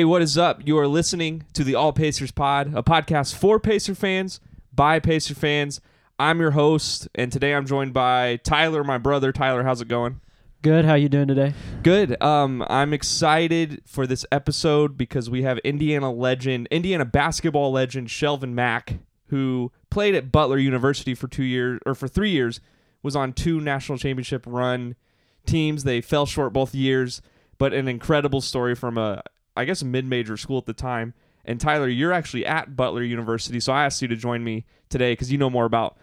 Hey, what is up? You are listening to the All Pacers Pod, a podcast for Pacer fans by Pacer fans. I'm your host, and today I'm joined by Tyler, my brother. Tyler, how's it going? Good. How you doing today? Good. Um, I'm excited for this episode because we have Indiana legend, Indiana basketball legend Shelvin Mack, who played at Butler University for two years or for three years, was on two national championship run teams. They fell short both years, but an incredible story from a, I guess, a mid-major school at the time. And Tyler, you're actually at Butler University, so I asked you to join me today because you know more about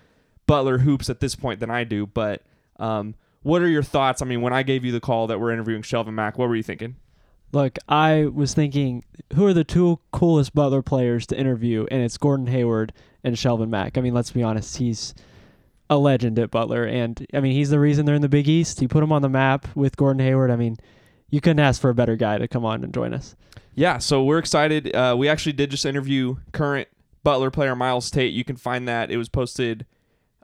Butler hoops at this point than I do. But um, what are your thoughts? I mean, when I gave you the call that we're interviewing Shelvin Mack, what were you thinking? Look, I was thinking, who are the two coolest Butler players to interview? And it's Gordon Hayward and Shelvin Mack. I mean, let's be honest, he's a legend at Butler, and I mean, he's the reason they're in the Big East. He put them on the map with Gordon Hayward. I mean, you couldn't ask for a better guy to come on and join us. Yeah, so we're excited. Uh, we actually did just interview current Butler player Myles Tate. You can find that. It was posted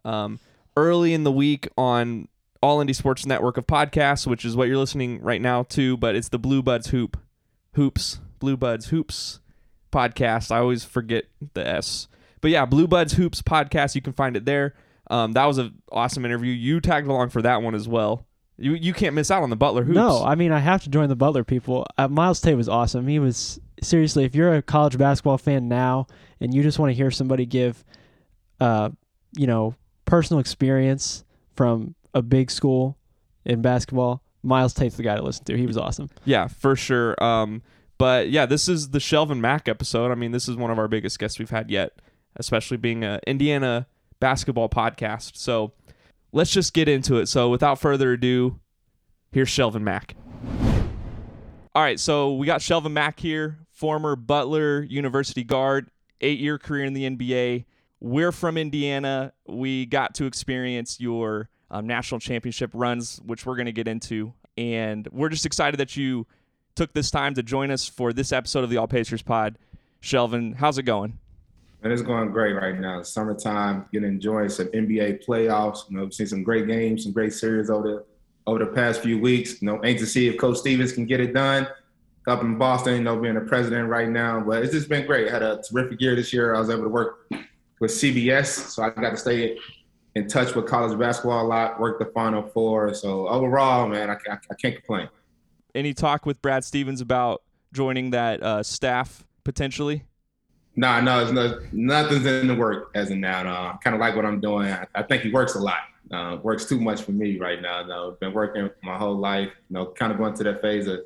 um, early in the week on All Indie Sports Network of podcasts, which is what you're listening right now to. But it's the Blue Buds Hoop, Hoops, Blue Buds Hoops podcast. I always forget the S, but yeah, Blue Buds Hoops podcast. You can find it there. Um, that was an awesome interview. You tagged along for that one as well. You you can't miss out on the Butler Hoops. No, I mean, I have to join the Butler people. Uh, Myles Tate was awesome. He was seriously, if you're a college basketball fan now and you just want to hear somebody give, uh, you know, personal experience from a big school in basketball, Myles Tate's the guy to listen to. He was awesome. Yeah, for sure. Um, but yeah, this is the Shelvin Mack episode. I mean, this is one of our biggest guests we've had yet, especially being a Indiana basketball podcast. So let's just get into it. So without further ado, here's Shelvin Mack. All right, so we got Shelvin Mack here, former Butler University guard, eight year career in the NBA. We're from Indiana. We got to experience your um, national championship runs, which we're going to get into. And we're just excited that you took this time to join us for this episode of the All Pacers Pod. Shelvin, how's it going? And it's going great right now. Summertime, getting enjoying some NBA playoffs. You know, we've seen some great games, some great series over the over the past few weeks. You know, anxious to see if Coach Stevens can get it done up in Boston. You know, being the president right now, but it's just been great. I had a terrific year this year. I was able to work with CBS, so I got to stay in touch with college basketball a lot. Worked the Final Four, so overall, man, I, I, I can't complain. Any talk with Brad Stevens about joining that uh, staff potentially? Nah, no, it's no, nothing's in the work as of now. No. I kind of like what I'm doing. I, I, think he works a lot. Uh, works too much for me right now. No, been working my whole life. You know, kind of going to that phase of,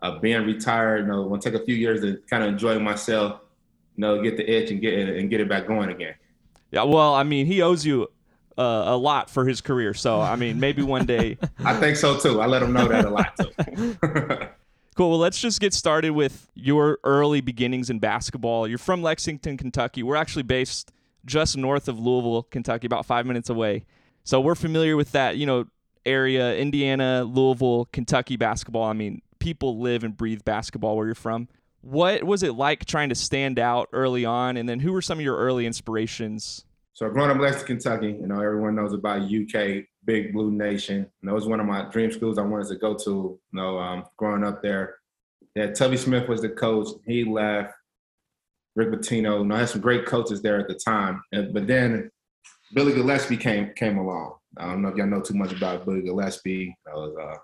of being retired. You know, want to take a few years to kind of enjoy myself. You know, get the itch and get it and get it back going again. Yeah, well, I mean, he owes you uh, a lot for his career. So, I mean, maybe one day. I think so too. I let him know that a lot too. Cool. Well, let's just get started with your early beginnings in basketball. You're from Lexington, Kentucky. We're actually based just north of Louisville, Kentucky, about five minutes away. So we're familiar with that, you know, area, Indiana, Louisville, Kentucky basketball. I mean, people live and breathe basketball where you're from. What was it like trying to stand out early on? And then who were some of your early inspirations? So growing up in Lexington, Kentucky, you know, everyone knows about UK Big Blue Nation. And that was one of my dream schools I wanted to go to. You know, um, growing up there, yeah, Tubby Smith was the coach. He left. Rick Pitino, you know, I had some great coaches there at the time. but then Billy Gillispie came came along. I don't know if y'all know too much about Billy Gillispie. That was uh,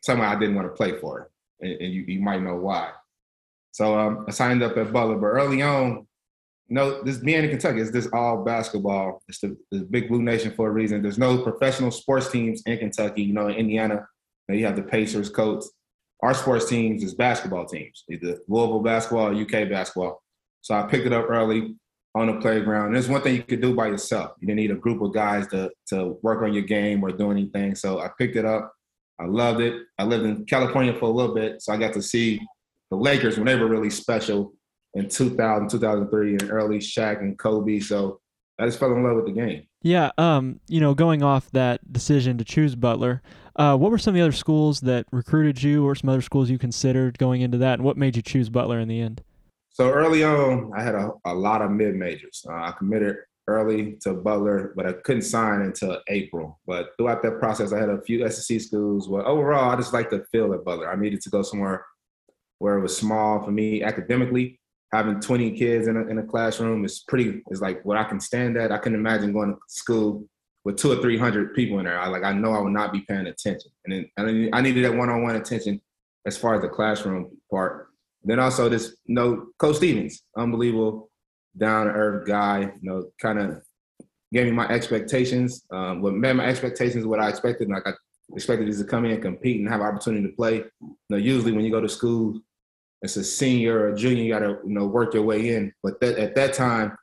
someone I didn't want to play for, and, and you, you might know why. So um, I signed up at Butler, but early on, no, this being in Kentucky is this all basketball. It's the, the, big blue nation for a reason. There's no professional sports teams in Kentucky. You know, in Indiana, you, know, you have the Pacers, Colts. Our sports teams is basketball teams, either Louisville basketball or UK basketball. So I picked it up early on the playground. There's one thing you could do by yourself. You didn't need a group of guys to to work on your game or do anything. So I picked it up. I loved it. I lived in California for a little bit, so I got to see the Lakers when they were really special in 2000, 2003, and early Shaq and Kobe. So I just fell in love with the game. Yeah, um, you know, going off that decision to choose Butler, uh, what were some of the other schools that recruited you, or some other schools you considered going into that, and what made you choose Butler in the end? So early on, I had a, a lot of mid majors. Uh, I committed early to Butler, but I couldn't sign until April. But throughout that process, I had a few SEC schools. But overall, I just like the feel at Butler. I needed to go somewhere where it was small for me academically. Having 20 kids in a, in a classroom is pretty, is like what I can stand at. I can imagine going to school with two or 300 people in there. I like, I know I would not be paying attention. And then I needed that one-on-one attention as far as the classroom part. Then also this, you know, Coach Stevens, unbelievable, down to earth guy. You know, kind of gave me my expectations. Um, what met my expectations, what I expected. Like I expected is to come in compete and have opportunity to play. You know, usually when you go to school, it's a senior or a junior, you got to you know work your way in. But that, at that time,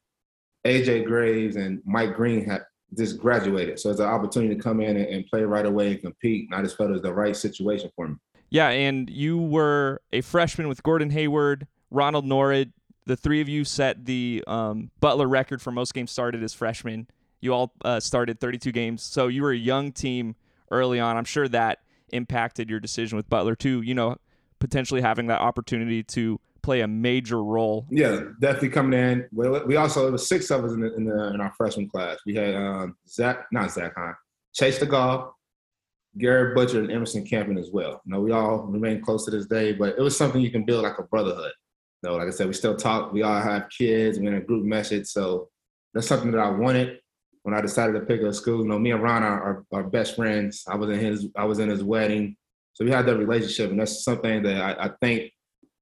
AJ Graves and Mike Green had just graduated, so it's an opportunity to come in and, and play right away and compete. And I just felt it was the right situation for me. Yeah, and you were a freshman with Gordon Hayward, Ronald Nored. The three of you set the um, Butler record for most games started as freshmen. You all uh, started 32 games, so you were a young team early on. I'm sure that impacted your decision with Butler too. You know, potentially having that opportunity to play a major role. Yeah, definitely coming in. We also it was six of us in, the, in, the, in our freshman class. We had um, Zach, not Zach Hine, Chase Stigall, Garrett Butcher and Emerson Kampen as well. You know, we all remain close to this day, but it was something you can build like a brotherhood. You know, like I said, we still talk. We all have kids. We're in a group message, so that's something that I wanted when I decided to pick a school. You know, me and Ron are, are best friends. I was in his I was in his wedding, so we had that relationship, and that's something that I, I think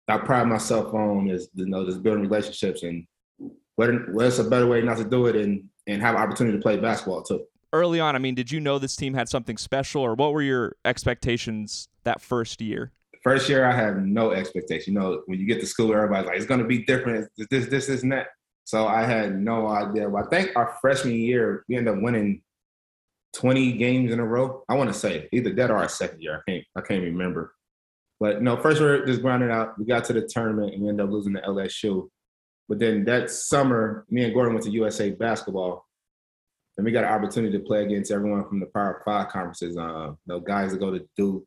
I pride myself on is you know just building relationships and what what's a better way not to do it and and have opportunity to play basketball too early on, I mean, did you know this team had something special, or what were your expectations that first year? First year, I had no expectation. You know, when you get to school, everybody's like, "It's going to be different. This, this, this, this, and that." So I had no idea. But I think our freshman year, we ended up winning 20 games in a row. I want to say either that or our second year. I can't. I can't remember. But no, first we're just grinding out. We got to the tournament and we ended up losing to LSU. But then that summer, me and Gordon went to USA basketball and we got an opportunity to play against everyone from the Power Five conferences. Uh, you know, guys that go to Duke,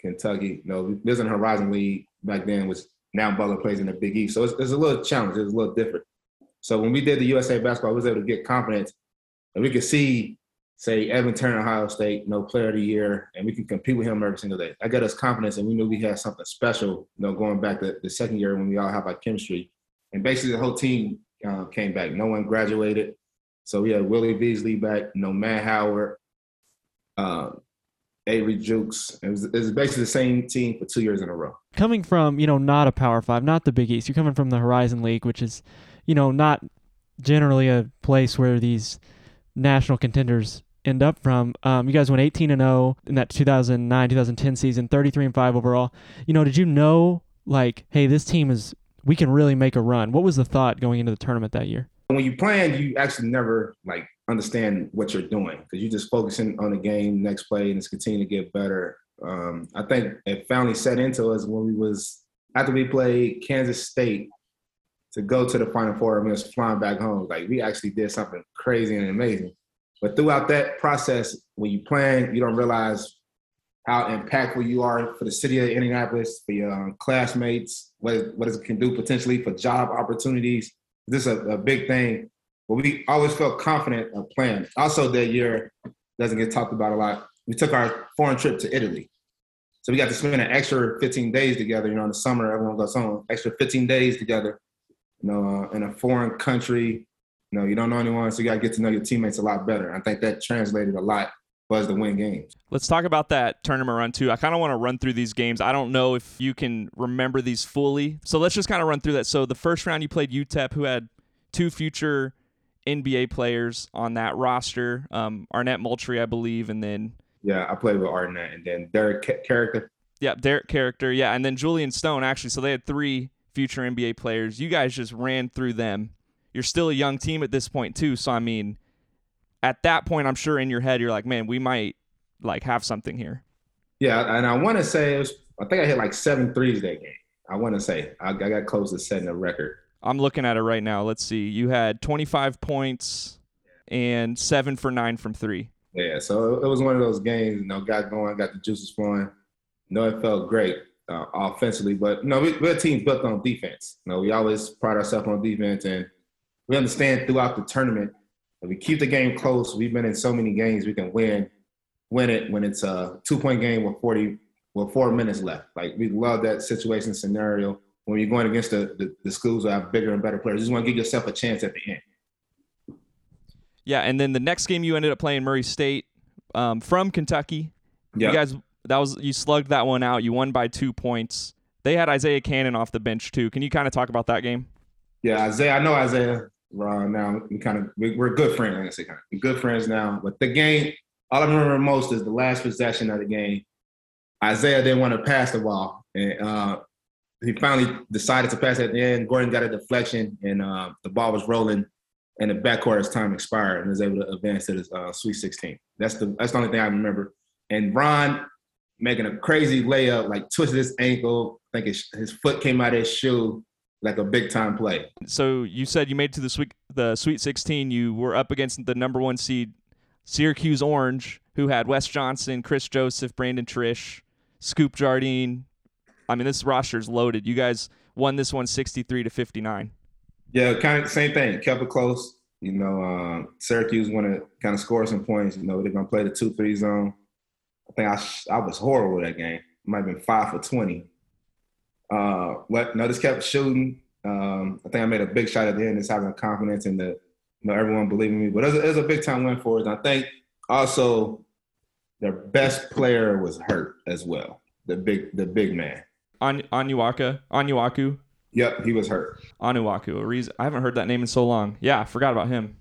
Kentucky. You know, was in Horizon League back then, which now Butler plays in the Big East. So it's, it's a little challenge. It's a little different. So when we did the USA basketball, I was able to get confidence, and we could see, say, Evan Turner, Ohio State, know, Player of the Year, and we can compete with him every single day. That got us confidence, and we knew we had something special. You know, going back to the second year when we all have our chemistry, and basically the whole team uh, came back. No one graduated. So we had Willie Veasley back, you know, Matt Howard, um, Avery Jukes. It was, it was basically the same team for two years in a row. Coming from, you know, not a Power Five, not the Big East, you're coming from the Horizon League, which is, you know, not generally a place where these national contenders end up from. Um, you guys went 18 and 0 in that 2009 2010 season, 33 and 5 overall. You know, did you know like, hey, this team is we can really make a run? What was the thought going into the tournament that year? when you plan, you actually never like understand what you're doing because you're just focusing on the game, next play, and it's continue to get better. Um, I think it finally set into us when we was after we played Kansas State to go to the Final Four and we was flying back home. Like we actually did something crazy and amazing. But throughout that process, when you plan, you don't realize how impactful you are for the city of Indianapolis, for your um, classmates, what, what it can do potentially for job opportunities this is a, a big thing. But we always felt confident of playing. Also, that year doesn't get talked about a lot. We took our foreign trip to Italy. So we got to spend an extra 15 days together. You know, in the summer, everyone goes home. Extra 15 days together, you know, uh, in a foreign country. You know, you don't know anyone, so you got to get to know your teammates a lot better. I think that translated a lot for us to win games. Let's talk about that tournament run too. I kind of want to run through these games. I don't know if you can remember these fully, so let's just kind of run through that. So the first round you played UTEP, who had two future NBA players on that roster. Um, Arnett Moultrie, I believe, and then yeah, I played with Arnett, and then Derrick Caracter. Yeah, Derrick Caracter. Yeah, and then Julian Stone. Actually, so they had three future NBA players. You guys just ran through them. You're still a young team at this point too. So I mean, at that point, I'm sure in your head you're like, man, we might like have something here. Yeah, and I want to say it was. I think I hit like seven threes that game. I want to say I, I got close to setting a record. I'm looking at it right now. Let's see. You had 25 points and seven for nine from three. Yeah, so it was one of those games. You know, got going, got the juices flowing. You know, it felt great uh, offensively, but you know, we, we're a team built on defense. You know, we always pride ourselves on defense, and we understand throughout the tournament If we keep the game close, we've been in so many games we can win, win it when it's a two point game with forty with four minutes left. Like we love that situation scenario when you're going against the, the, the schools that have bigger and better players. You just want to give yourself a chance at the end. Yeah, and then the next game you ended up playing Murray State um, from Kentucky. Yeah. You guys, that was you slugged that one out. You won by two points. They had Isaiah Canaan off the bench too. Can you kind of talk about that game? Yeah, Isaiah. I know Isaiah. Uh, now we kind of we, we're good friends. I say kind of good friends now. But the game, all I remember most is the last possession of the game. Isaiah didn't want to pass the ball, and uh, he finally decided to pass at the end. Gordon got a deflection, and uh, the ball was rolling and the backcourt as time expired, and was able to advance to the uh, Sweet 16. That's the that's the only thing I remember. And Ron making a crazy layup, like twisted his ankle. I think his, his foot came out of his shoe, like a big time play. So you said you made it to the sweet the Sweet 16. You were up against the number one seed Syracuse Orange, who had Wes Johnson, Kris Joseph, Brandon Triche, Scoop Jardine. I mean, this roster's loaded. You guys won this one 63 to 59. Yeah, kind of same thing. Kept it close. You know, uh, Syracuse want to kind of score some points. You know, they're gonna play the two-three zone. I think I sh- I was horrible that game. Might have been five for twenty. Uh, what? No, just kept shooting. Um, I think I made a big shot at the end, just having confidence in the, you know, everyone believing me. But it was, a, it was a big time win for us. And I think also their best player was hurt as well. The big, the big man. On Onuaka, Onuaku, Yep, he was hurt. Onuaku. A reason I haven't heard that name in so long. Yeah, I forgot about him.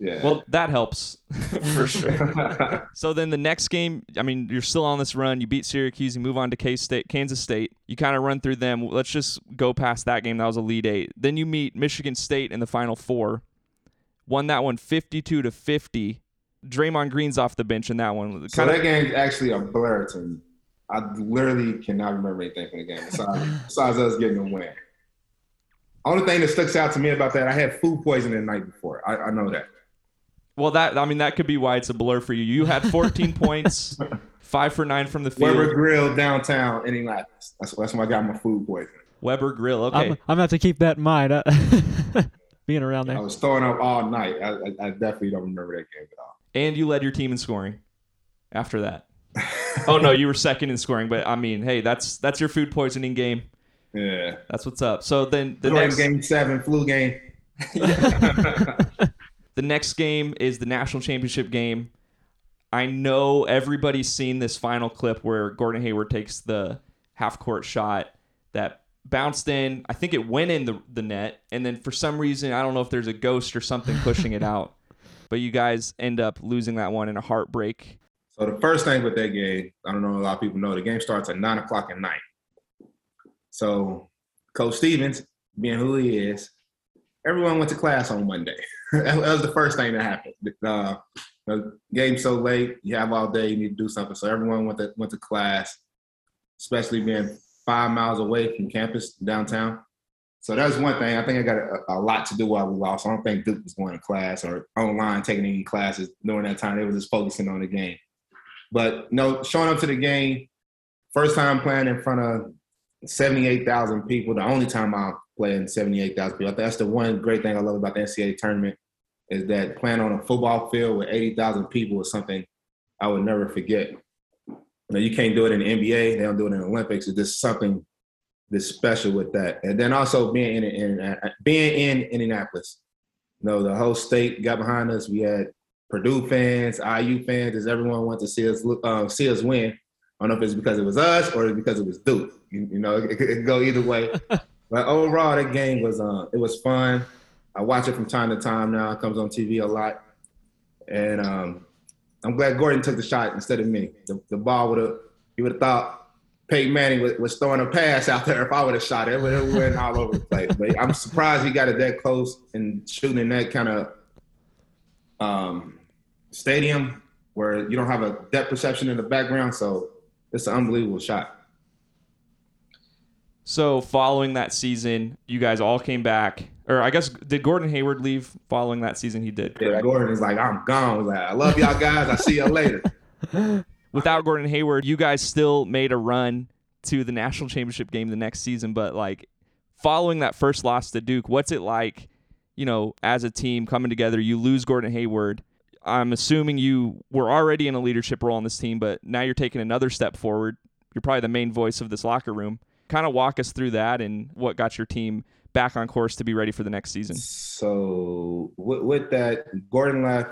Yeah. Well, that helps for sure. So then the next game, I mean, you're still on this run. You beat Syracuse, you move on to K State, Kansas State. You kind of run through them. Let's just go past that game. That was a lead eight. Then you meet Michigan State in the final four. Won that one 52 to 50. Draymond Green's off the bench in that one. So that game's actually a blur to me. I literally cannot remember anything from the game besides, besides us getting a win. Only thing that sticks out to me about that, I had food poisoning the night before. I, I know that. Well, that I mean, that could be why it's a blur for you. You had 14 points, five for nine from the field. Weber Grill downtown Indianapolis. That's, that's where I got my food poisoning. Weber Grill. Okay. I'm, I'm gonna have to keep that in mind. uh, being around there, I was throwing up all night. I, I, I definitely don't remember that game at all. and you led your team in scoring after that. oh no, you were second in scoring, but I mean, hey, that's that's your food poisoning game. Yeah. That's what's up. So then the The next game seven, flu game. The next game is the national championship game. I know everybody's seen this final clip where Gordon Hayward takes the half court shot that bounced in. I think it went in the, the net, and then for some reason, I don't know if there's a ghost or something pushing it out. But you guys end up losing that one in a heartbreak. So the first thing with that game, I don't know a lot of people know, the game starts at nine o'clock at night. So Coach Stevens, being who he is, everyone went to class on Monday. that was the first thing that happened. Uh, the game's so late, you have all day, you need to do something. So everyone went to went to class, especially being five miles away from campus downtown. So that's one thing. I think I got a, a lot to do while we lost. I don't think Duke was going to class or online taking any classes during that time. They were just focusing on the game. But no, showing up to the game, first time playing in front of 78,000 people, the only time I'll play in 78,000 people. That's the one great thing I love about the NCAA tournament is that playing on a football field with 80,000 people is something I would never forget. Now, you can't do it in the NBA. They don't do it in the Olympics. It's just something that's special with that. And then also being in, in being in Indianapolis. You know, the whole state got behind us. We had Purdue fans, IU fans, as everyone wanted to see us uh, see us win. I don't know if it's because it was us or because it was Duke. You, you know, it, it could go either way. but overall, that game was uh, it was fun. I watch it from time to time now. It comes on TV a lot, and um, I'm glad Gordon took the shot instead of me. The, the ball would have you would have thought Peyton Manning was, was, throwing a pass out there. If I would have shot it, it would have went all over the place. But I'm surprised he got it that close and shooting in that kind of um, stadium where you don't have a depth perception in the background. So it's an unbelievable shot. So following that season, you guys all came back. Or I guess did Gordon Hayward leave following that season? He did. Yeah, Gordon is like, I'm gone. Like, I love y'all guys. I see y'all later. Without Gordon Hayward, you guys still made a run to the national championship game the next season. But like following that first loss to Duke, what's it like? you know, as a team coming together, you lose Gordon Hayward. I'm assuming you were already in a leadership role on this team, but now you're taking another step forward. You're probably the main voice of this locker room. Kind of walk us through that and what got your team back on course to be ready for the next season. So with, with that, Gordon left,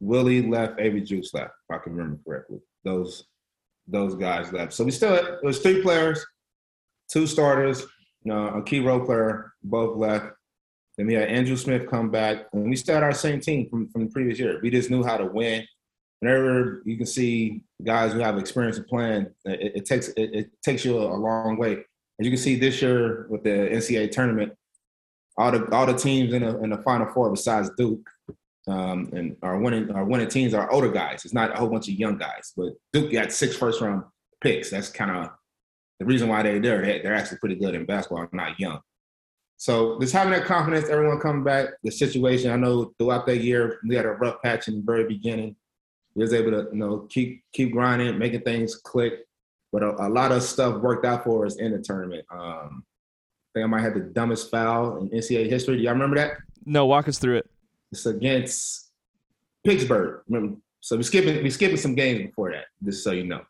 Willie left, Avery Jukes left, if I can remember correctly. Those those guys left. So we still it was three players, two starters, a key role player, both left. Then we had Andrew Smith come back, and we had our same team from, from the previous year. We just knew how to win. Whenever you can see guys who have experience in playing, it, it takes it, it, takes you a, a long way. As you can see this year with the NCAA tournament, all the all the teams in the in the Final Four besides Duke um, and our winning our winning teams are older guys. It's not a whole bunch of young guys. But Duke got six first round picks. That's kind of the reason why they're there. They're actually pretty good in basketball, not young. So just having that confidence, everyone coming back, the situation. I know throughout that year we had a rough patch in the very beginning. We was able to you know keep keep grinding, making things click. But a, a lot of stuff worked out for us in the tournament. Um, I think I might have the dumbest foul in NCAA history. Do y'all remember that? No, walk us through it. It's against Pittsburgh. Remember? So we skipping we skipping some games before that, just so you know.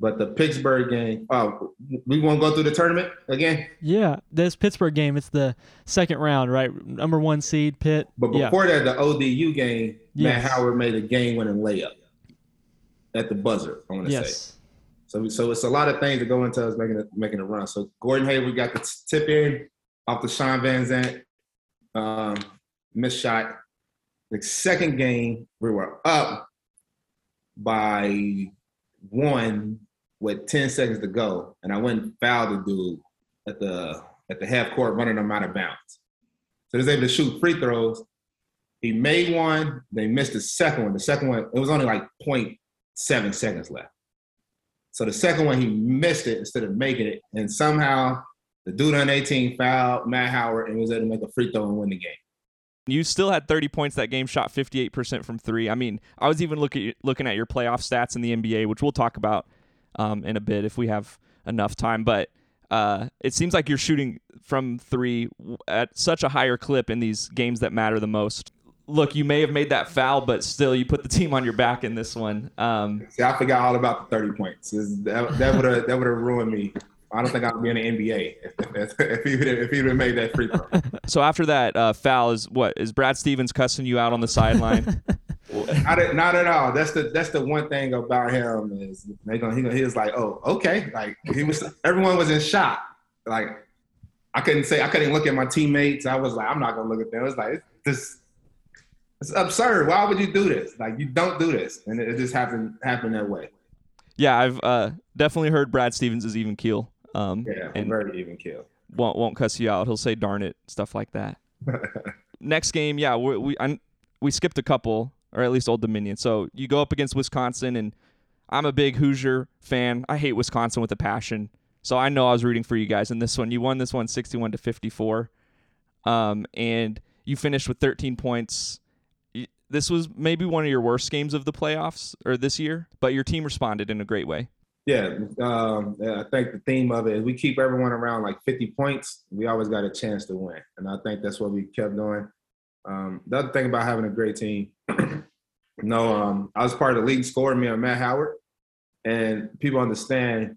But the Pittsburgh game, oh, we want to go through the tournament again. Yeah, this Pittsburgh game, it's the second round, right? Number one seed, Pitt. But Yeah. before that, the ODU game, Yes. Matt Howard made a game-winning layup at the buzzer. I want to say. Yes. So, so it's a lot of things that go into us making a, making a run. So Gordon Hayward got the tip in off the Shawn Vanzant um, missed shot. The second game, we were up by one with 10 seconds to go, and I went and fouled the dude at the at the half court, running him out of bounds. So he was able to shoot free throws. He made one, they missed the second one. The second one, it was only like 0.7 seconds left. So the second one, he missed it instead of making it. And somehow the dude on 18 fouled Matt Howard and was able to make a free throw and win the game. You still had 30 points that game, shot 58% from three. I mean, I was even looking looking at your playoff stats in the NBA, which we'll talk about um, in a bit if we have enough time. But uh, it seems like you're shooting from three at such a higher clip in these games that matter the most. Look, you may have made that foul, but still, you put the team on your back in this one. Um, See, I forgot all about the 30 points. That would have that would have ruined me. I don't think I'd be in the NBA if, if, if he would have if he would have made that free throw. so after that uh, foul, is what is Brad Stevens cussing you out on the sideline? Not at, not at all. That's the that's the one thing about him is they gonna he, gonna, he was like, oh okay, like he was. Everyone was in shock. Like I couldn't say I couldn't look at my teammates. I was like, I'm not gonna look at them. It's like it's this. It's absurd. Why would you do this? Like you don't do this, and it, it just happened happened that way. yeah, I've uh, definitely heard Brad Stevens is even keel. Um, Yeah, and very even kill. won't won't cuss you out. He'll say "darn it," stuff like that. Next game, yeah, we we I, we skipped a couple, or at least Old Dominion. So you go up against Wisconsin, and I'm a big Hoosier fan. I hate Wisconsin with a passion. So I know I was rooting for you guys in this one. You won this one 61 to 54, um, and you finished with 13 points. This was maybe one of your worst games of the playoffs or this year, but your team responded in a great way. Yeah, um, I think the theme of it is we keep everyone around like 50 points. We always got a chance to win, and I think that's what we kept doing. Um, the other thing about having a great team, you know, um, I was part of the league scorer, me and Matt Howard, and people understand.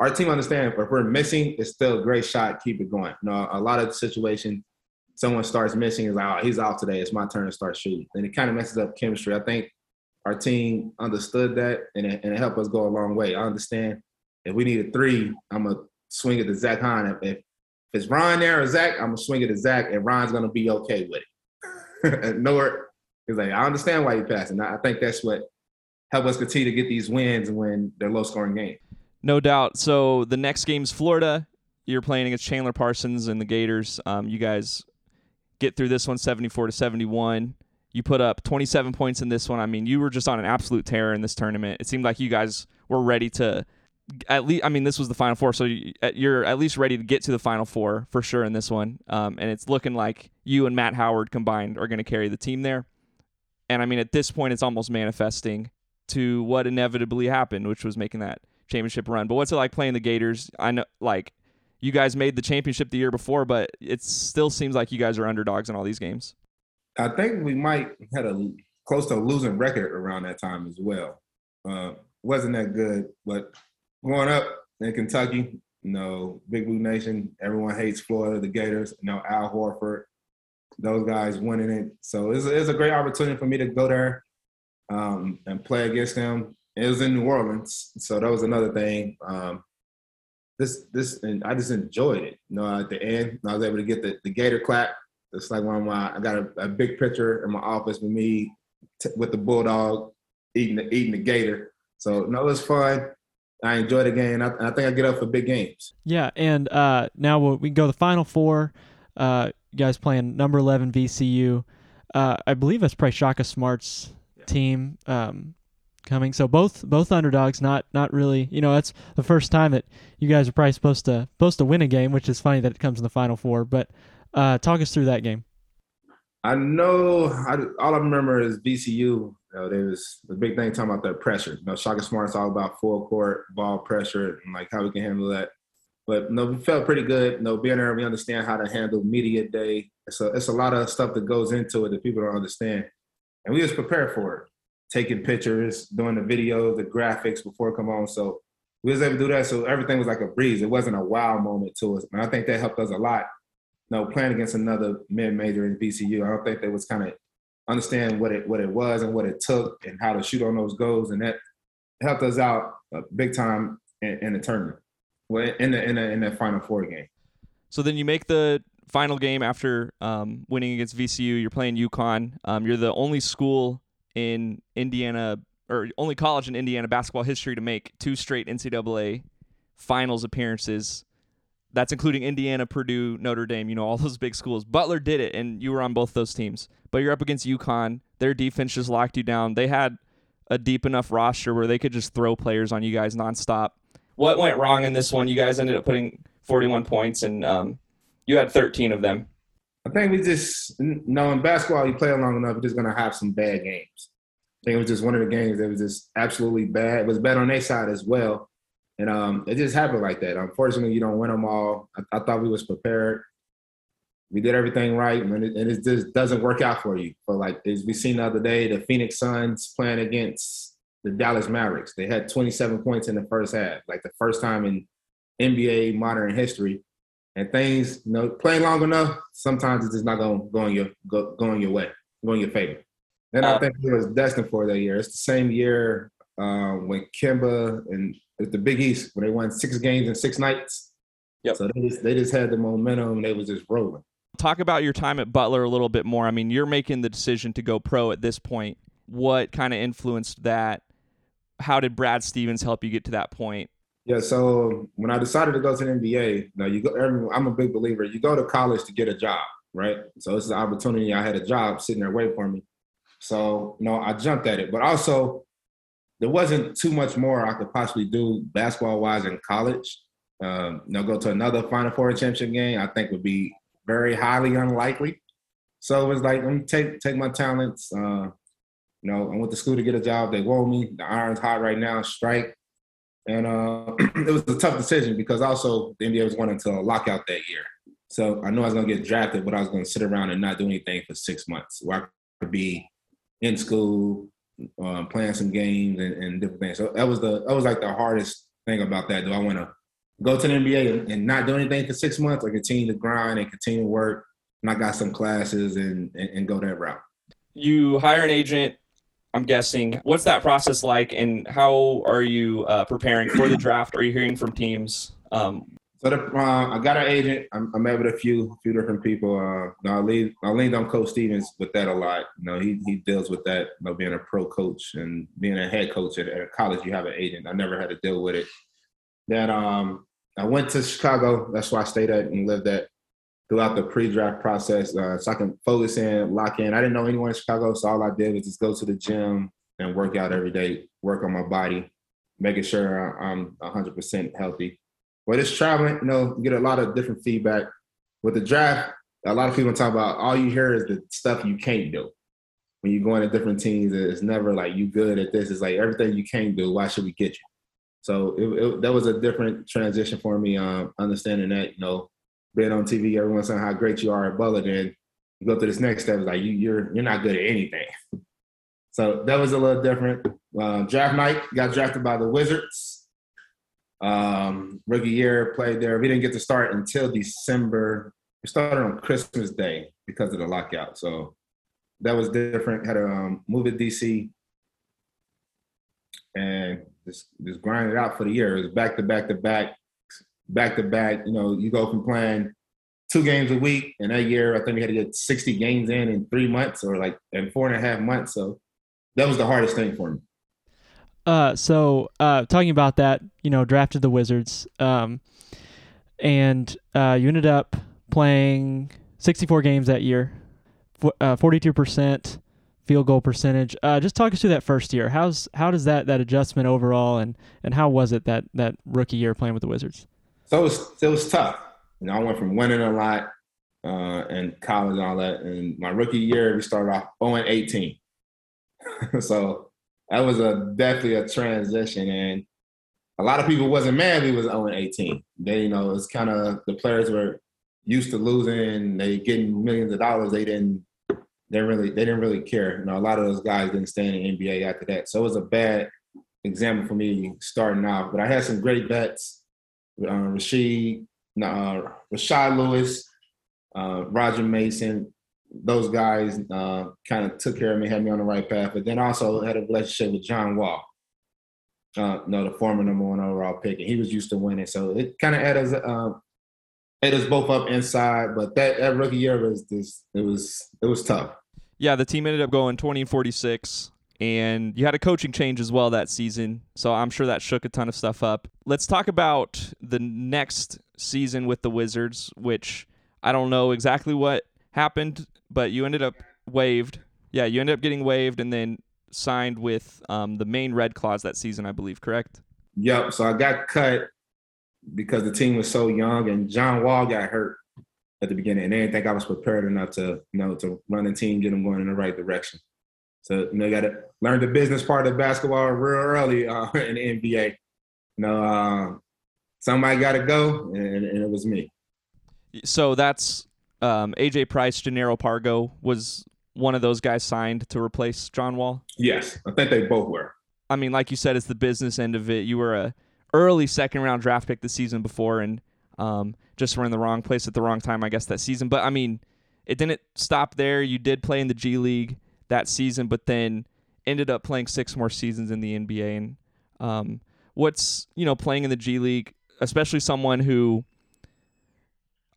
Our team understand if we're missing, it's still a great shot. Keep it going. You know, a lot of situations, someone starts missing, is like, oh, he's off today. It's my turn to start shooting, and it kind of messes up chemistry. I think our team understood that and it, and it helped us go a long way. I understand if we need a three, I'm gonna swing it to Zach Hahn. If, if it's Ron there or Zach, I'm gonna swing it to Zach, and Ron's gonna be okay with it. Nored is like, I understand why you're passing. I I think that's what helped us continue to get these wins when they're low scoring games. No doubt. So the next game's Florida. You're playing against Chandler Parsons and the Gators. Um, you guys get through this one 74 to 71. You put up 27 points in this one. I mean, you were just on an absolute tear in this tournament. It seemed like you guys were ready to at least. I mean, this was the final four, so you- you're at least ready to get to the final four for sure in this one. Um, and it's looking like you and Matt Howard combined are going to carry the team there. And I mean, at this point, it's almost manifesting to what inevitably happened, which was making that championship run. But what's it like playing the Gators? I know, like, you guys made the championship the year before, but it still seems like you guys are underdogs in all these games. I think we might had a close to a losing record around that time as well. Uh, wasn't that good, but growing up in Kentucky, you know, Big Blue Nation, everyone hates Florida, the Gators. You know, Al Horford, those guys winning it. So it's a, it's a great opportunity for me to go there um, and play against them. It was in New Orleans, so that was another thing. Um, this this and I just enjoyed it. You know, at the end, I was able to get the, the Gator clap. It's like one of my I got a, a big picture in my office with me t- with the bulldog eating the eating the Gator. So no, it's fun. I enjoy the game. I, I think I get up for big games. Yeah, and uh, now we'll, we can go to the final four. Uh, you guys playing number eleven VCU. Uh, I believe that's probably Shaka Smart's team um, coming. So both both underdogs. Not not really. You know, that's the first time that you guys are probably supposed to supposed to win a game, which is funny that it comes in the final four. But uh, talk us through that game. I know. I, all I remember is VCU. You know, there was the big thing talking about that pressure. You know, Shaka Smart's all about full court ball pressure and like how we can handle that. But you no, know, we felt pretty good. You know, being there, we understand how to handle media day. It's a, it's a lot of stuff that goes into it that people don't understand, and we just prepare for it. Taking pictures, doing the video, the graphics before it come on. So we was able to do that. So everything was like a breeze. It wasn't a wow moment to us, and I think that helped us a lot know, playing against another mid-major in VCU, I don't think they was kind of understand what it what it was and what it took and how to shoot on those goals, and that helped us out uh, big time in, in, the tournament, well, in the in the in that Final Four game. So then you make the final game after um, winning against VCU. You're playing UConn. Um, you're the only school in Indiana or only college in Indiana basketball history to make two straight NCAA finals appearances that's including Indiana, Purdue, Notre Dame, you know, all those big schools. Butler did it, and you were on both those teams. But you're up against UConn. Their defense just locked you down. They had a deep enough roster where they could just throw players on you guys nonstop. What went wrong in this one? You guys ended up putting 41 points, and um, you had 13 of them. I think we just, you know, in basketball, you play long enough, you're just going to have some bad games. I think it was just one of the games that was just absolutely bad. It was bad on their side as well. And um, it just happened like that. Unfortunately, you don't win them all. I, I thought we was prepared. We did everything right, and it, and it, just doesn't work out for you. But like as we seen the other day, the Phoenix Suns playing against the Dallas Mavericks. They had 27 points in the first half, like the first time in NBA modern history. And things, you know, playing long enough, sometimes it's just not going to go in your go, go in your way, going your favor. And I uh, think it was destined for that year. It's the same year um, when Kemba and the Big East when they won six games in six nights. Yep. So they just, they just had the momentum. They was just rolling. Talk about your time at Butler a little bit more. I mean, you're making the decision to go pro at this point. What kind of influenced that? How did Brad Stevens help you get to that point? Yeah, so when I decided to go to the NBA, now you go. I'm a big believer. You go to college to get a job, right? So this is an opportunity. I had a job sitting there waiting for me. So you know, I jumped at it. But also, there wasn't too much more I could possibly do basketball wise in college. Um, you know, go to another Final Four championship game, I think would be very highly unlikely. So it was like, let me take take my talents. Uh, you know, I went to school to get a job. They want me. The iron's hot right now. Strike. And uh, it was a tough decision because also the NBA was wanting to lock out that year. So I knew I was going to get drafted, but I was going to sit around and not do anything for six months. Where I could be in school, um, playing some games and, and, different things. So that was the that was like the hardest thing about that. Do I want to go to the NBA and, and, not do anything for six months, or continue to grind and continue to work? And I got some classes and, and, and go that route. You hire an agent. I'm guessing. What's that process like, and how are you uh, preparing for the draft? Are you hearing from teams? Um, so the, uh, I got an agent. I'm, I met with a few few different people. Uh, I lean I leaned on Coach Stevens with that a lot. You know, he he deals with that. You know, being a pro coach and being a head coach at, at college, you have an agent. I never had to deal with it. Then um, I went to Chicago. That's why I stayed at and lived at throughout the pre-draft process, uh, so I can focus in, lock in. I didn't know anyone in Chicago, so all I did was just go to the gym and work out every day, work on my body, making sure I'm 100% healthy but it's traveling, you know, you get a lot of different feedback. With the draft, a lot of people talk about all you hear is the stuff you can't do. When you go into different teams, it's never like you good at this. It's like everything you can't do. Why should we get you? So it, it, that was a different transition for me. Um, understanding that you know, being on TV, everyone's saying how great you are at Butler, then you go to this next step. It's like you, you're you're not good at anything. So that was a little different. Uh, draft night, got drafted by the Wizards. Um, rookie year, played there. We didn't get to start until December. We started on Christmas Day because of the lockout. So that was different. Had to um, move to DC and just just grind it out for the year. It was back to back to back, back to back. You know, you go from playing two games a week, and that year I think we had to get 60 games in in three months or like in four and a half months. So that was the hardest thing for me. Uh, so uh, talking about that, you know, drafted the Wizards, um, and uh, you ended up playing 64 games that year, uh, 42% field goal percentage. Uh, just talk us through that first year. How's how does that that adjustment overall, and and how was it that that rookie year playing with the Wizards? So it was it was tough. You know, I went from winning a lot uh, in college and all that, and my rookie year we started off 0 and 18. so that was a definitely a transition, and a lot of people wasn't mad we was 0 and 18. They, you know, it's kind of the players were used to losing, they getting millions of dollars. They didn't, they really, they didn't really care. You know, a lot of those guys didn't stay in the NBA after that. So it was a bad example for me starting off. But I had some great bets. Uh, Rashid, uh, Rashard Lewis, uh, Roger Mason, those guys uh, kind of took care of me, had me on the right path. But then also had a relationship with John Wall, uh, no, the former number one overall pick, and he was used to winning. So it kind of had us, uh, us both up inside. But that, that rookie year was this, it was it was tough. Yeah, the team ended up going 20 and 46, and you had a coaching change as well that season. So I'm sure that shook a ton of stuff up. Let's talk about the next season with the Wizards, which I don't know exactly what happened, but you ended up waived. Yeah, you ended up getting waived and then signed with um, the Maine Red Claws that season, I believe, correct? Yep. So I got cut because the team was so young and John Wall got hurt at the beginning and they didn't think I was prepared enough to, you know, to run the team, get them going in the right direction. So, you know, you got to learn the business part of basketball real early uh, in the NBA. You know, uh, somebody got to go, and, and, it was me. So that's um, AJ Price, Jannero Pargo was one of those guys signed to replace John Wall. Yes, I think they both were. I mean, like you said, it's the business end of it. You were a early second round draft pick the season before, and um, just were in the wrong place at the wrong time, I guess, that season. But I mean, it didn't stop there. You did play in the G League that season, but then ended up playing six more seasons in the NBA. And um, what's you know playing in the G League, especially someone who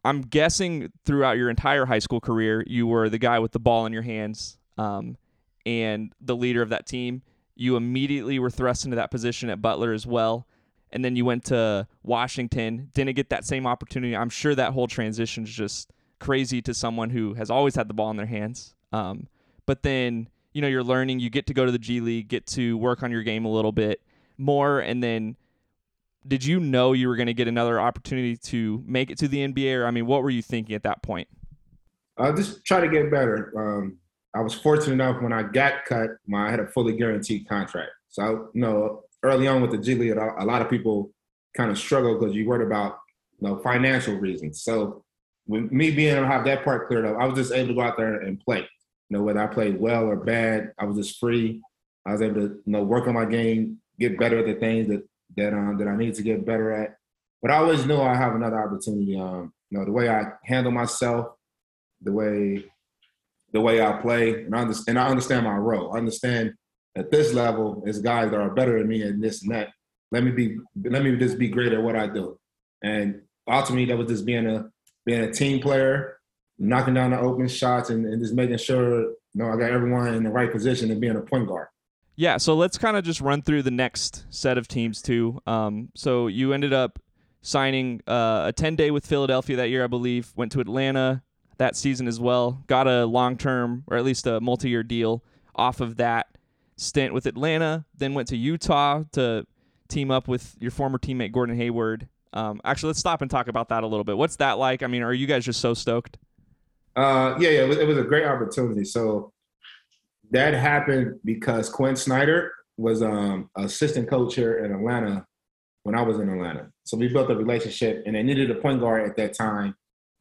I'm guessing throughout your entire high school career, you were the guy with the ball in your hands um, and the leader of that team. You immediately were thrust into that position at Butler as well. And then you went to Washington, didn't get that same opportunity. I'm sure that whole transition is just crazy to someone who has always had the ball in their hands. Um, but then, you know, you're learning, you get to go to the G League, get to work on your game a little bit more, and then did you know you were going to get another opportunity to make it to the NBA? Or I mean, what were you thinking at that point? I just try to get better. Um, I was fortunate enough when I got cut, my, I had a fully guaranteed contract. So, you know, early on with the G League, a lot of people kind of struggle because you worried about you know financial reasons. So, with me being able to have that part cleared up, I was just able to go out there and play. You know, whether I played well or bad, I was just free. I was able to you know work on my game, get better at the things that that um that I need to get better at. But I always knew I have another opportunity. Um, you know, the way I handle myself, the way the way I play, and I understand, and I understand my role. I understand at this level, there's guys that are better than me and this and that. Let me be, let me just be great at what I do. And ultimately, that was just being a being a team player, knocking down the open shots, and, and just making sure you know I got everyone in the right position and being a point guard. Yeah, so let's kind of just run through the next set of teams too. Um, so you ended up signing uh, a 10 day with Philadelphia that year, I believe. Went to Atlanta that season as well. Got a long term or at least a multi year deal off of that stint with Atlanta. Then went to Utah to team up with your former teammate Gordon Hayward. Um, actually, let's stop and talk about that a little bit. What's that like? I mean, are you guys just so stoked? Uh, yeah, yeah, it was, it was a great opportunity. So that happened because Quin Snyder was um assistant coach here in Atlanta when I was in Atlanta. So we built a relationship, and they needed a point guard at that time.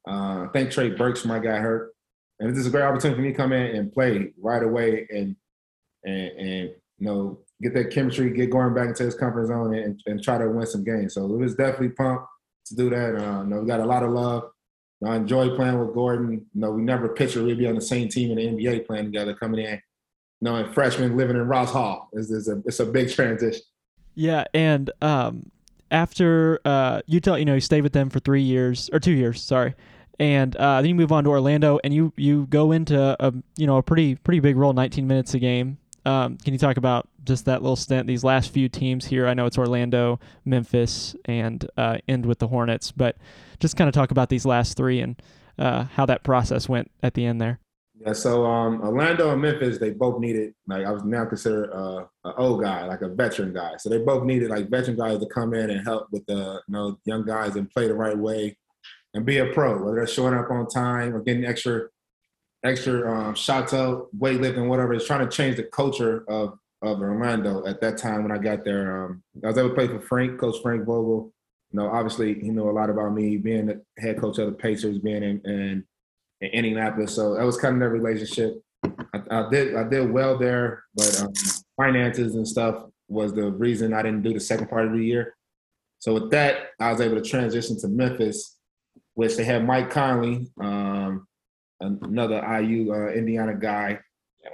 Uh, I think Trey Burks might got hurt, and this is a great opportunity for me to come in and play right away and and and you know get that chemistry, get going back into his comfort zone, and, and try to win some games. So it was definitely pumped to do that. Uh, you know, we got a lot of love. I enjoy playing with Gordon. You know, we never pictured we'd be on the same team in the NBA playing together, coming in. You know, and freshman living in Ross Hall is is a it's a big transition. Yeah, and um, after uh, Utah, you know, you stayed with them for three years or two years, sorry, and uh, then you move on to Orlando, and you you go into a you know a pretty pretty big role, 19 minutes a game. Um, can you talk about just that little stint, these last few teams here? I know it's Orlando, Memphis, and uh, end with the Hornets, but just kind of talk about these last three and uh, how that process went at the end there. Yeah, so um, Orlando and Memphis, they both needed like I was now considered uh, an old guy, like a veteran guy. So they both needed like veteran guys to come in and help with the you know young guys and play the right way and be a pro, whether they're showing up on time or getting extra extra um, shots up, weightlifting, whatever. It's trying to change the culture of of Orlando at that time when I got there. Um, I was able to play for Frank, Coach Frank Vogel. You know, obviously he knew a lot about me being the head coach of the Pacers, being in, in in Indianapolis. So that was kind of their relationship. I, I did I did well there, but um, finances and stuff was the reason I didn't do the second part of the year. So with that, I was able to transition to Memphis, which they had Mike Conley, um, another IU uh, Indiana guy.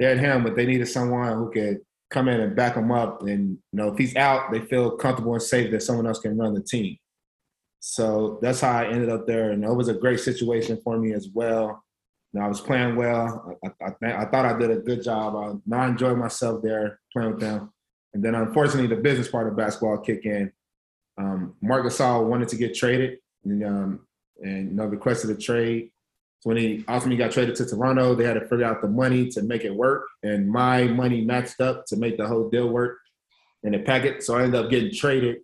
They had him, but they needed someone who could come in and back him up. And you know, if he's out, they feel comfortable and safe that someone else can run the team. So that's how I ended up there, and it was a great situation for me as well. You know, I was playing well. I, I, I, thought I did a good job. I, I enjoyed myself there playing with them. And then, unfortunately, the business part of basketball kicked in. Um, Marc Gasol wanted to get traded, and, um, and you know, requested a trade. So when he ultimately got traded to Toronto, they had to figure out the money to make it work, and my money matched up to make the whole deal work in the packet. So I ended up getting traded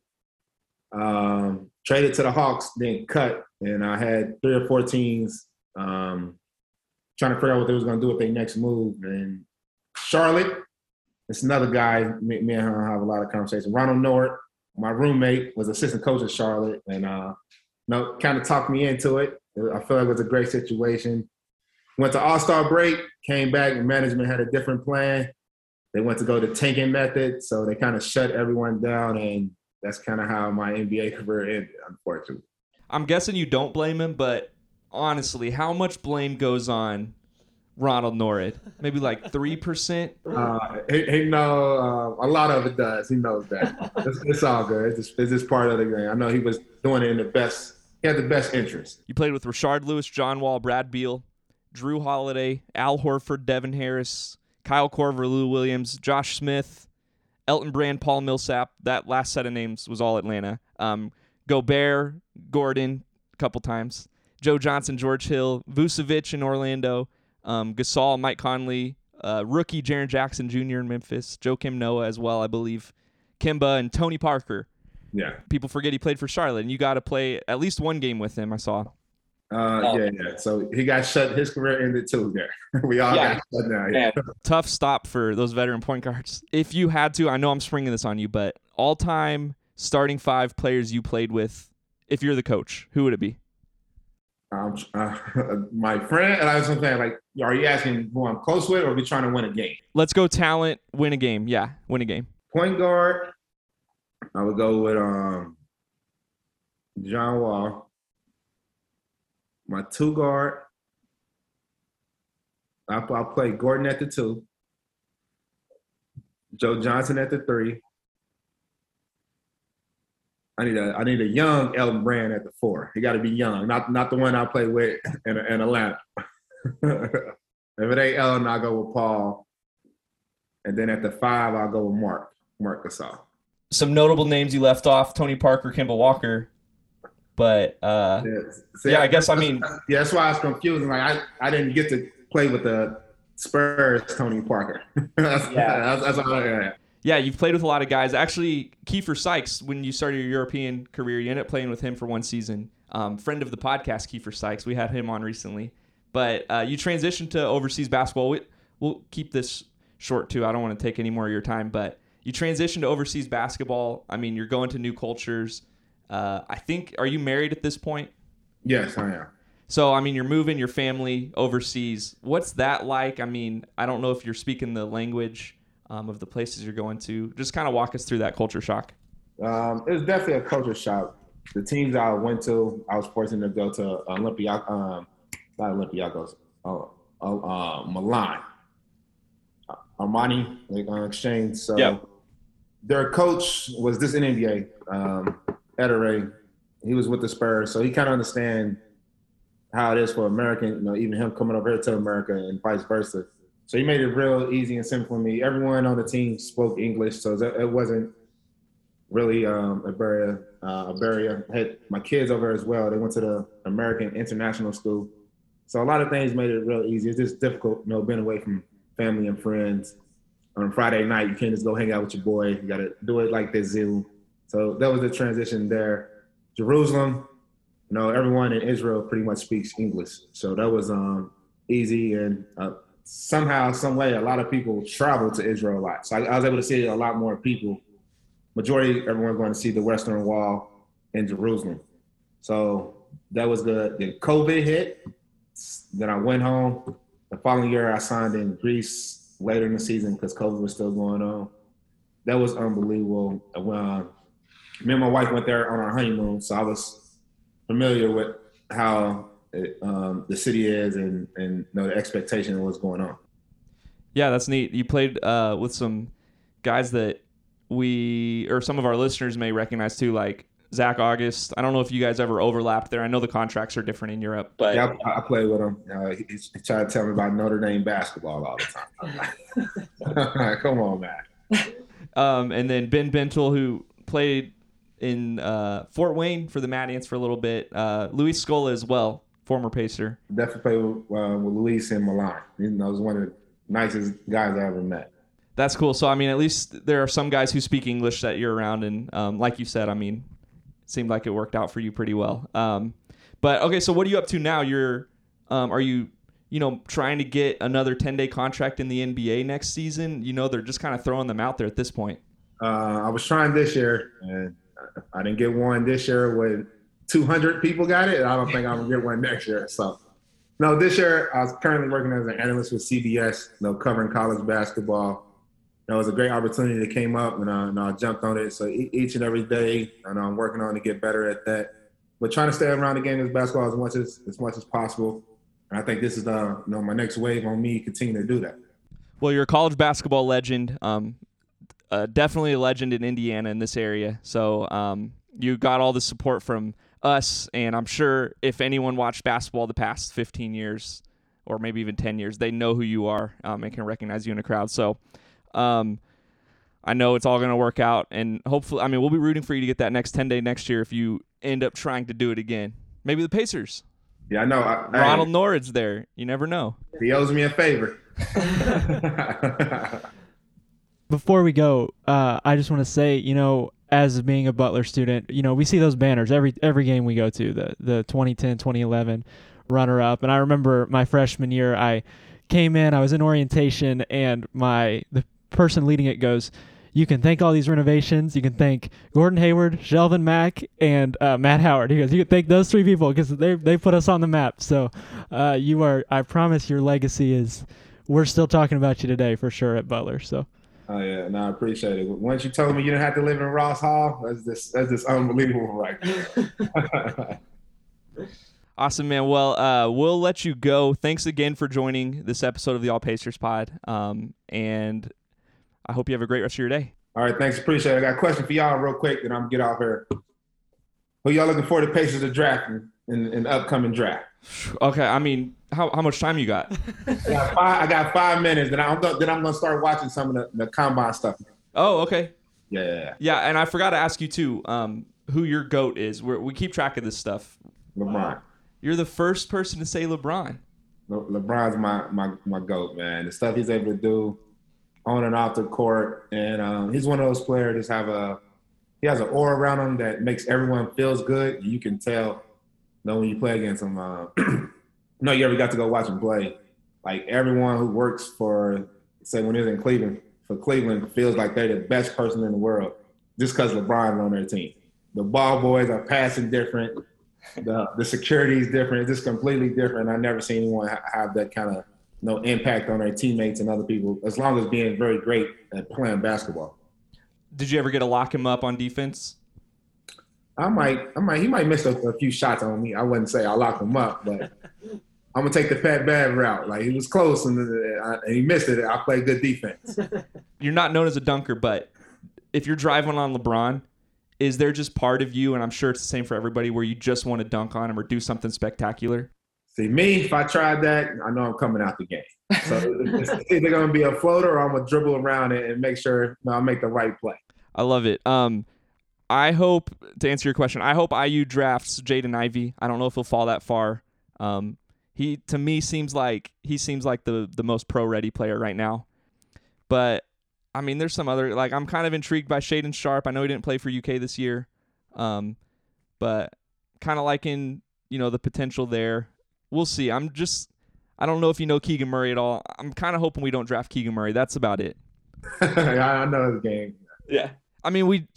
um, traded to the Hawks, then cut, and I had three or four teams um, trying to figure out what they was going to do with their next move. And Charlotte, it's another guy. Me, me and her have a lot of conversation. Ronald Nored, my roommate, was assistant coach at Charlotte, and uh, you know, kind of talked me into it. I feel like it was a great situation. Went to All Star break, came back, and management had a different plan. They went to go to tanking method, so they kind of shut everyone down and that's kind of how my NBA career ended, unfortunately. I'm guessing you don't blame him, but honestly, how much blame goes on Ronald Nored? Maybe like three percent. Uh, he, he know uh, a lot of it does. He knows that. it's, it's, all good. It's just, it's just part of the game. I know he was doing it in the best. He had the best interest. You played with Rashard Lewis, John Wall, Brad Beal, Jrue Holiday, Al Horford, Devin Harris, Kyle Korver, Lou Williams, Josh Smith, Elton Brand, Paul Millsap. That last set of names was all Atlanta. Um, Gobert, Gordon, a couple times. Joe Johnson, George Hill, Vucevic in Orlando, um, Gasol, Mike Conley, uh, rookie Jaren Jackson Jr. in Memphis, Joakim Noah as well, I believe, Kemba, and Tony Parker. Yeah. People forget he played for Charlotte, and you got to play at least one game with him. I saw. Uh, oh. yeah, yeah. So he got shut. His career ended too. There, we all yeah. got shut down. Yeah. Tough stop for those veteran point guards. If you had to, I know I'm springing this on you, but all-time starting five players you played with, if you're the coach, who would it be? Um, uh, my friend, and I was saying, like, are you asking who I'm close with, or are we trying to win a game? Let's go talent, win a game. Yeah, win a game. Point guard, I would go with um, John Wall my two guard. I'll, I'll play Gordon at the two, Joe Johnson at the three. I need a I need a young Elton Brand at the four. He got to be young, not not the one I play with in, in Atlanta. if it ain't Elton, I'll go with Paul, and then at the five, I'll go with Mark Marc Gasol. Some notable names you left off: Tony Parker, Kemba Walker. But uh, yeah, See, yeah I guess I mean yeah, that's why I was confusing. Like I, I didn't get to play with the Spurs Tony Parker. that's, yeah, that's, that's all, yeah. Yeah, you've played with a lot of guys. Actually, Keifer Sykes, when you started your European career, you ended up playing with him for one season. Um, friend of the podcast, Keifer Sykes. We had him on recently. But uh, you transitioned to overseas basketball. We, we'll keep this short too. I don't want to take any more of your time. But you transitioned to overseas basketball. I mean, you're going to new cultures. Uh, I think, are you married at this point? Yes, I am. So, I mean, you're moving your family overseas. What's that like? I mean, I don't know if you're speaking the language um, of the places you're going to. Just kind of walk us through that culture shock. Um, it was definitely a culture shock. The teams I went to, I was fortunate to go to Olympiacos, um, not Olympiacos, uh, uh, uh, Milan, Armani like, uh, exchange. So Yep. their coach was this in NBA, um, Ettore. He was with the Spurs, so he kind of understand how it is for American, you know, even him coming over here to America and vice versa. So he made it real easy and simple for me. Everyone on the team spoke English, so it it wasn't really um, a barrier. Uh, a barrier. I had my kids over as well. They went to the American International School, so a lot of things made it real easy. It's just difficult, you know, being away from family and friends. On Friday night, you can't just go hang out with your boy. You got to do it like this Zoom. So that was the transition there. Jerusalem, you know, everyone in Israel pretty much speaks English, so that was um, easy. And uh, somehow, some way, a lot of people travel to Israel a lot. So I, I was able to see a lot more people. Majority, everyone going to see the Western Wall in Jerusalem. So that was good. Then COVID hit. Then I went home. The following year, I signed in Greece later in the season because COVID was still going on. That was unbelievable. When me and my wife went there on our honeymoon, so I was familiar with how it, um, the city is and and you know, the expectation of what's going on. Yeah, that's neat. You played uh, with some guys that we or some of our listeners may recognize too, like Zach Auguste. I don't know if you guys ever overlapped there. I know the contracts are different in Europe, but Yeah, I, I played with him. Uh, he, he tried to tell me about Notre Dame basketball all the time. Come on, man. um, and then Ben Bentil, who played in uh, Fort Wayne for the Mad Ants for a little bit. Uh, Luis Scola as well, former Pacer. Definitely played with, uh, with Luis in Milan. You know, he was one of the nicest guys I ever met. That's cool. So I mean, at least there are some guys who speak English that you're around, and um, like you said, I mean, it seemed like it worked out for you pretty well. Um, but okay, so what are you up to now? You're, um, are you, you know, trying to get another 10 day contract in the NBA next season? You know, they're just kind of throwing them out there at this point. Uh, I was trying this year, and I didn't get one this year when 200 people got it. I don't think I'm gonna get one next year. So, no, this year I was currently working as an analyst with CBS, you know, covering college basketball. It was a great opportunity that came up, and I, and I jumped on it. So each and every day, and I'm working on to get better at that. But trying to stay around the game of basketball as much as as much as possible. And I think this is the you know my next wave on me continuing to do that. Well, you're a college basketball legend. Um, uh, definitely a legend in Indiana in this area. So um, you got all the support from us, and I'm sure if anyone watched basketball the past 15 years, or maybe even 10 years, they know who you are um, and can recognize you in a crowd. So um, I know it's all going to work out, and hopefully, I mean, we'll be rooting for you to get that next 10 day next year if you end up trying to do it again. Maybe the Pacers. Yeah, I know. I, Ronald Nored's there. You never know. he owes me a favor. before we go, uh, I just want to say, you know, as being a Butler student, you know, we see those banners every every game we go to, the the 2010, 2011 runner up. And I remember my freshman year, I came in, I was in orientation, and my the person leading it goes, "You can thank all these renovations. You can thank Gordon Hayward, Shelvin Mack, and uh, Matt Howard." He goes, "You can thank those three people because they they put us on the map." So, uh, you are. I promise your legacy is. We're still talking about you today for sure at Butler. So. Oh yeah, no, I appreciate it. Once you told me you didn't have to live in Ross Hall, that's just that's just unbelievable, right? Awesome, man. Well, uh, we'll let you go. Thanks again for joining this episode of the All Pacers Pod. Um, and I hope you have a great rest of your day. All right, thanks, appreciate it. I got a question for y'all real quick, and I'm gonna get off here. Who y'all looking for the Pacers to draft in, in, in the upcoming draft? Okay, I mean, how, how much time you got? I got five, I got five minutes, then I'm go- then I'm gonna start watching some of the, the combine stuff. Oh, okay. Yeah, yeah, yeah. Yeah, and I forgot to ask you too. Um, who your goat is? We're, we keep track of this stuff. LeBron. You're the first person to say LeBron. Le- LeBron's my my my goat, man. The stuff he's able to do on and off the court, and um, he's one of those players that have a he has an aura around him that makes everyone feels good. You can tell, you know, when you play against him. Uh, no, you ever got to go watch him play? Like everyone who works for, say, when he was in Cleveland for Cleveland feels like they're the best person in the world just because LeBron's on their team. The ball boys are passing different. The the security is different. It's just completely different. I never seen anyone ha- have that kind of no impact on their teammates and other people, as long as being very great at playing basketball. Did you ever get to lock him up on defense? I might, I might, he might miss a, a few shots on me. I wouldn't say I locked him up, but I'm gonna take the Pat Bad route. Like he was close and, uh, and he missed it. I played good defense. You're not known as a dunker, but if you're driving on LeBron, is there just part of you, and I'm sure it's the same for everybody, where you just want to dunk on him or do something spectacular? See me, if I tried that, I know I'm coming out the game. So it's either gonna be a floater or I'm gonna dribble around it and make sure you know, I make the right play. I love it. Um, I hope to answer your question. I hope IU drafts Jaden Ivey. I don't know if he'll fall that far. Um, he to me seems like he seems like the the most pro ready player right now. But I mean, there's some other like I'm kind of intrigued by Shaedon Sharpe. I know he didn't play for UK this year, um, but kind of liking you know the potential there. We'll see. I'm just I don't know if you know Keegan Murray at all. I'm kind of hoping we don't draft Keegan Murray. That's about it. I know the game. Yeah. I mean, we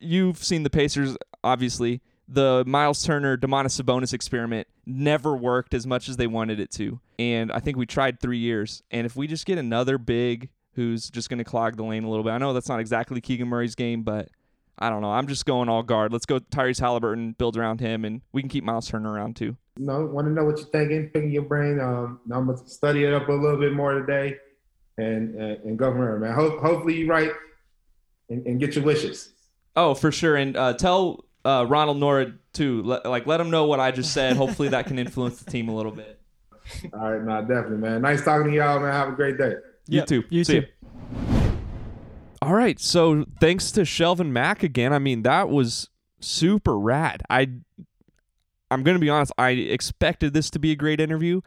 you've seen the Pacers obviously. The Miles Turner Domantas Sabonis experiment never worked as much as they wanted it to. And I think we tried 3 years. And if we just get another big who's just going to clog the lane a little bit. I know that's not exactly Keegan Murray's game, but I don't know. I'm just going all guard. Let's go Tyrese Halliburton, build around him and we can keep Miles Turner around too. You know, want to know what you're thinking, picking your brain. Um, I'm gonna study it up a little bit more today, and and, and go from there, man. Ho- hopefully you right, and, and get your wishes. Oh, for sure. And uh, tell uh, Ronald Nored too. Let, like, let him know what I just said. Hopefully, that can influence the team a little bit. All right, nah, definitely, man. Nice talking to y'all, man. Have a great day. You Yep, too. you See ya. too. All right. So thanks to Shelvin Mack again. I mean, that was super rad. I I'm gonna be honest, I expected this to be a great interview.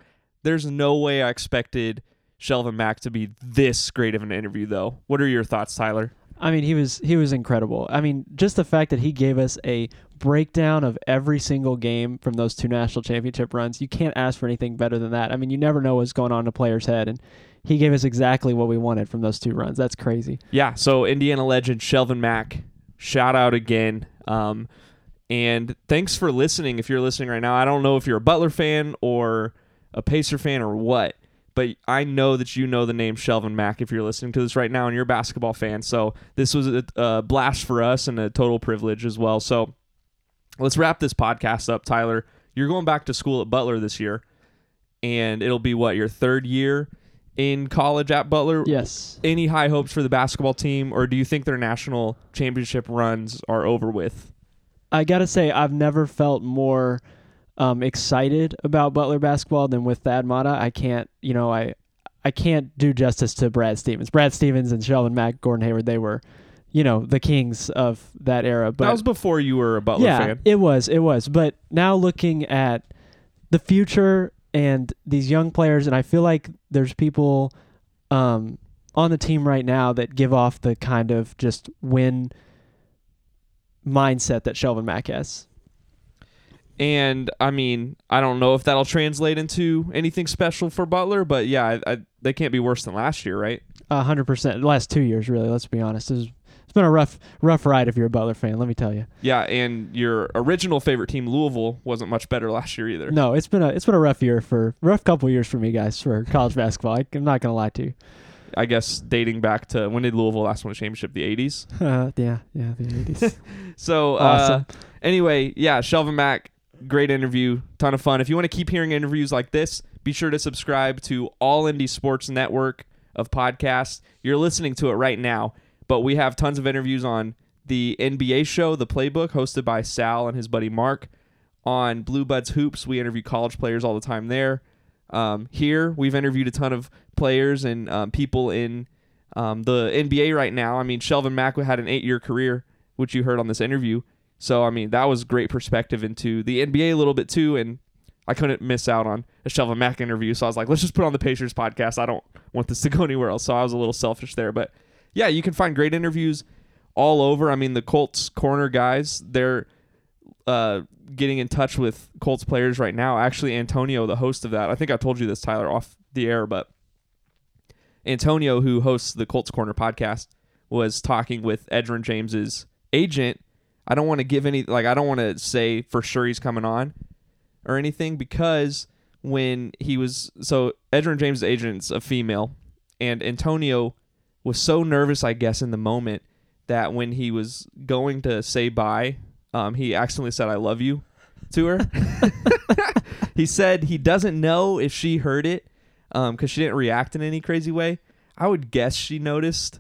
There's no way I expected Shelvin Mack to be this great of an interview though. What are your thoughts, Tyler? I mean, he was he was incredible. I mean, just the fact that he gave us a breakdown of every single game from those two national championship runs. You can't ask for anything better than that. I mean, you never know what's going on in a player's head, and he gave us exactly what we wanted from those two runs. That's crazy. Yeah, so Indiana legend Shelvin Mack, shout out again. Um, and thanks for listening. If you're listening right now, I don't know if you're a Butler fan or a Pacer fan or what, but I know that you know the name Shelvin Mack if you're listening to this right now and you're a basketball fan. So this was a, a blast for us and a total privilege as well. So let's wrap this podcast up, Tyler. You're going back to school at Butler this year, and it'll be what your third year in college at Butler Yes. any high hopes for the basketball team, or do you think their national championship runs are over with? I gotta say, I've never felt more um, excited about Butler basketball than with Thad Matta. I can't, you know, I I can't do justice to Brad Stevens. Brad Stevens and Shelvin Mack, Gordon Hayward, they were, you know, the kings of that era. But that was before you were a Butler yeah, fan. it was, it was. But now looking at the future and these young players, and I feel like there's people um, on the team right now that give off the kind of just win mindset that Shelvin Mack has. And I mean, I don't know if that'll translate into anything special for Butler, but yeah, I, I, they can't be worse than last year, right? A hundred percent. The last two years, really. Let's be honest. It's, it's been a rough, rough ride if you're a Butler fan. Let me tell you. Yeah, and your original favorite team, Louisville, wasn't much better last year either. No, it's been a, it's been a rough year for rough couple years for me, guys, for college basketball. I, I'm not gonna lie to you. I guess dating back to when did Louisville last win a championship? The 80s. Uh, yeah, yeah, the 80s. So, uh, Awesome. anyway, yeah, Shelvin Mack, great interview, ton of fun. If you want to keep hearing interviews like this, be sure to subscribe to All Indie Sports Network of podcasts. You're listening to it right now, but we have tons of interviews on the NBA show, The Playbook, hosted by Sal and his buddy Mark. On Blue Buds Hoops, we interview college players all the time there. Um, here, we've interviewed a ton of players and um, people in um, the NBA right now. I mean, Shelvin Mack had an eight-year career, which you heard on this interview. So, I mean, that was great perspective into the NBA a little bit too. And I couldn't miss out on a Shelvin Mack interview. So I was like, let's just put on the Pacers podcast. I don't want this to go anywhere else. So I was a little selfish there. But yeah, you can find great interviews all over. I mean, the Colts corner guys, they're uh, getting in touch with Colts players right now. Actually, Antonio, the host of that, I think I told you this, Tyler, off the air, but Antonio, who hosts the Colts Corner podcast, was talking with Edgerrin James's agent. I don't want to give any like I don't want to say for sure he's coming on or anything because when he was so Edgerrin James' agent's a female and Antonio was so nervous I guess in the moment that when he was going to say bye, um, he accidentally said I love you to her. he said he doesn't know if she heard it because she didn't react in any crazy way. I would guess she noticed.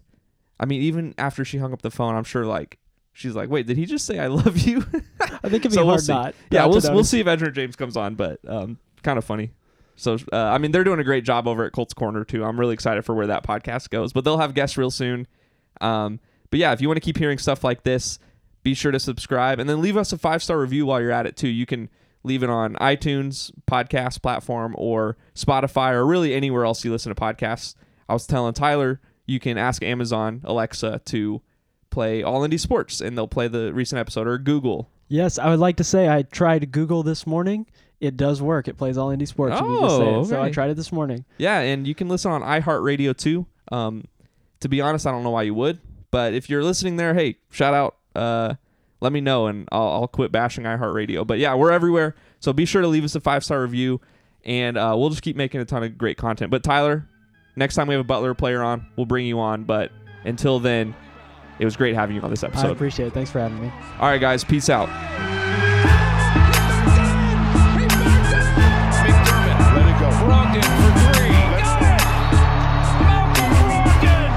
I mean, even after she hung up the phone, I'm sure like she's like, "Wait, did he just say I love you?" I think it'd be So we'll hard not. yeah, we'll we'll see if Edgerrin James comes on, but um, kind of funny. So uh, I mean, they're doing a great job over at Colts Corner too. I'm really excited for where that podcast goes, but they'll have guests real soon. Um, but yeah, if you want to keep hearing stuff like this, be sure to subscribe and then leave us a five star review while you're at it too. You can leave it on iTunes podcast platform or Spotify or really anywhere else you listen to podcasts. I was telling Tyler you can ask Amazon Alexa to play All Indie Sports and they'll play the recent episode or Google Yes, I would like to say I tried Google this morning. It does work. It plays all indie sports. if you say Oh, it. So I tried it this morning. Yeah, and you can listen on iHeartRadio too. Um, to be honest, I don't know why you would, but if you're listening there, hey, shout out. Uh, let me know, and I'll, I'll quit bashing iHeartRadio. But yeah, we're everywhere, so be sure to leave us a five star review, and uh, we'll just keep making a ton of great content. But Tyler, next time we have a Butler player on, we'll bring you on. But until then, it was great having you on this episode. I appreciate it. Thanks for having me. All right, guys, peace out. Let it go. Brogdon for three. Got it! Malcolm Brogdon!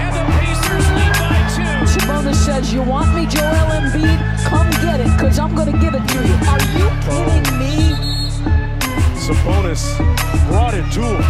And the Pacers lead by two. Sabonis says, You want me, Joel Embiid? Come get it, because I'm going to give it to you. Are you kidding me? Sabonis brought it to him.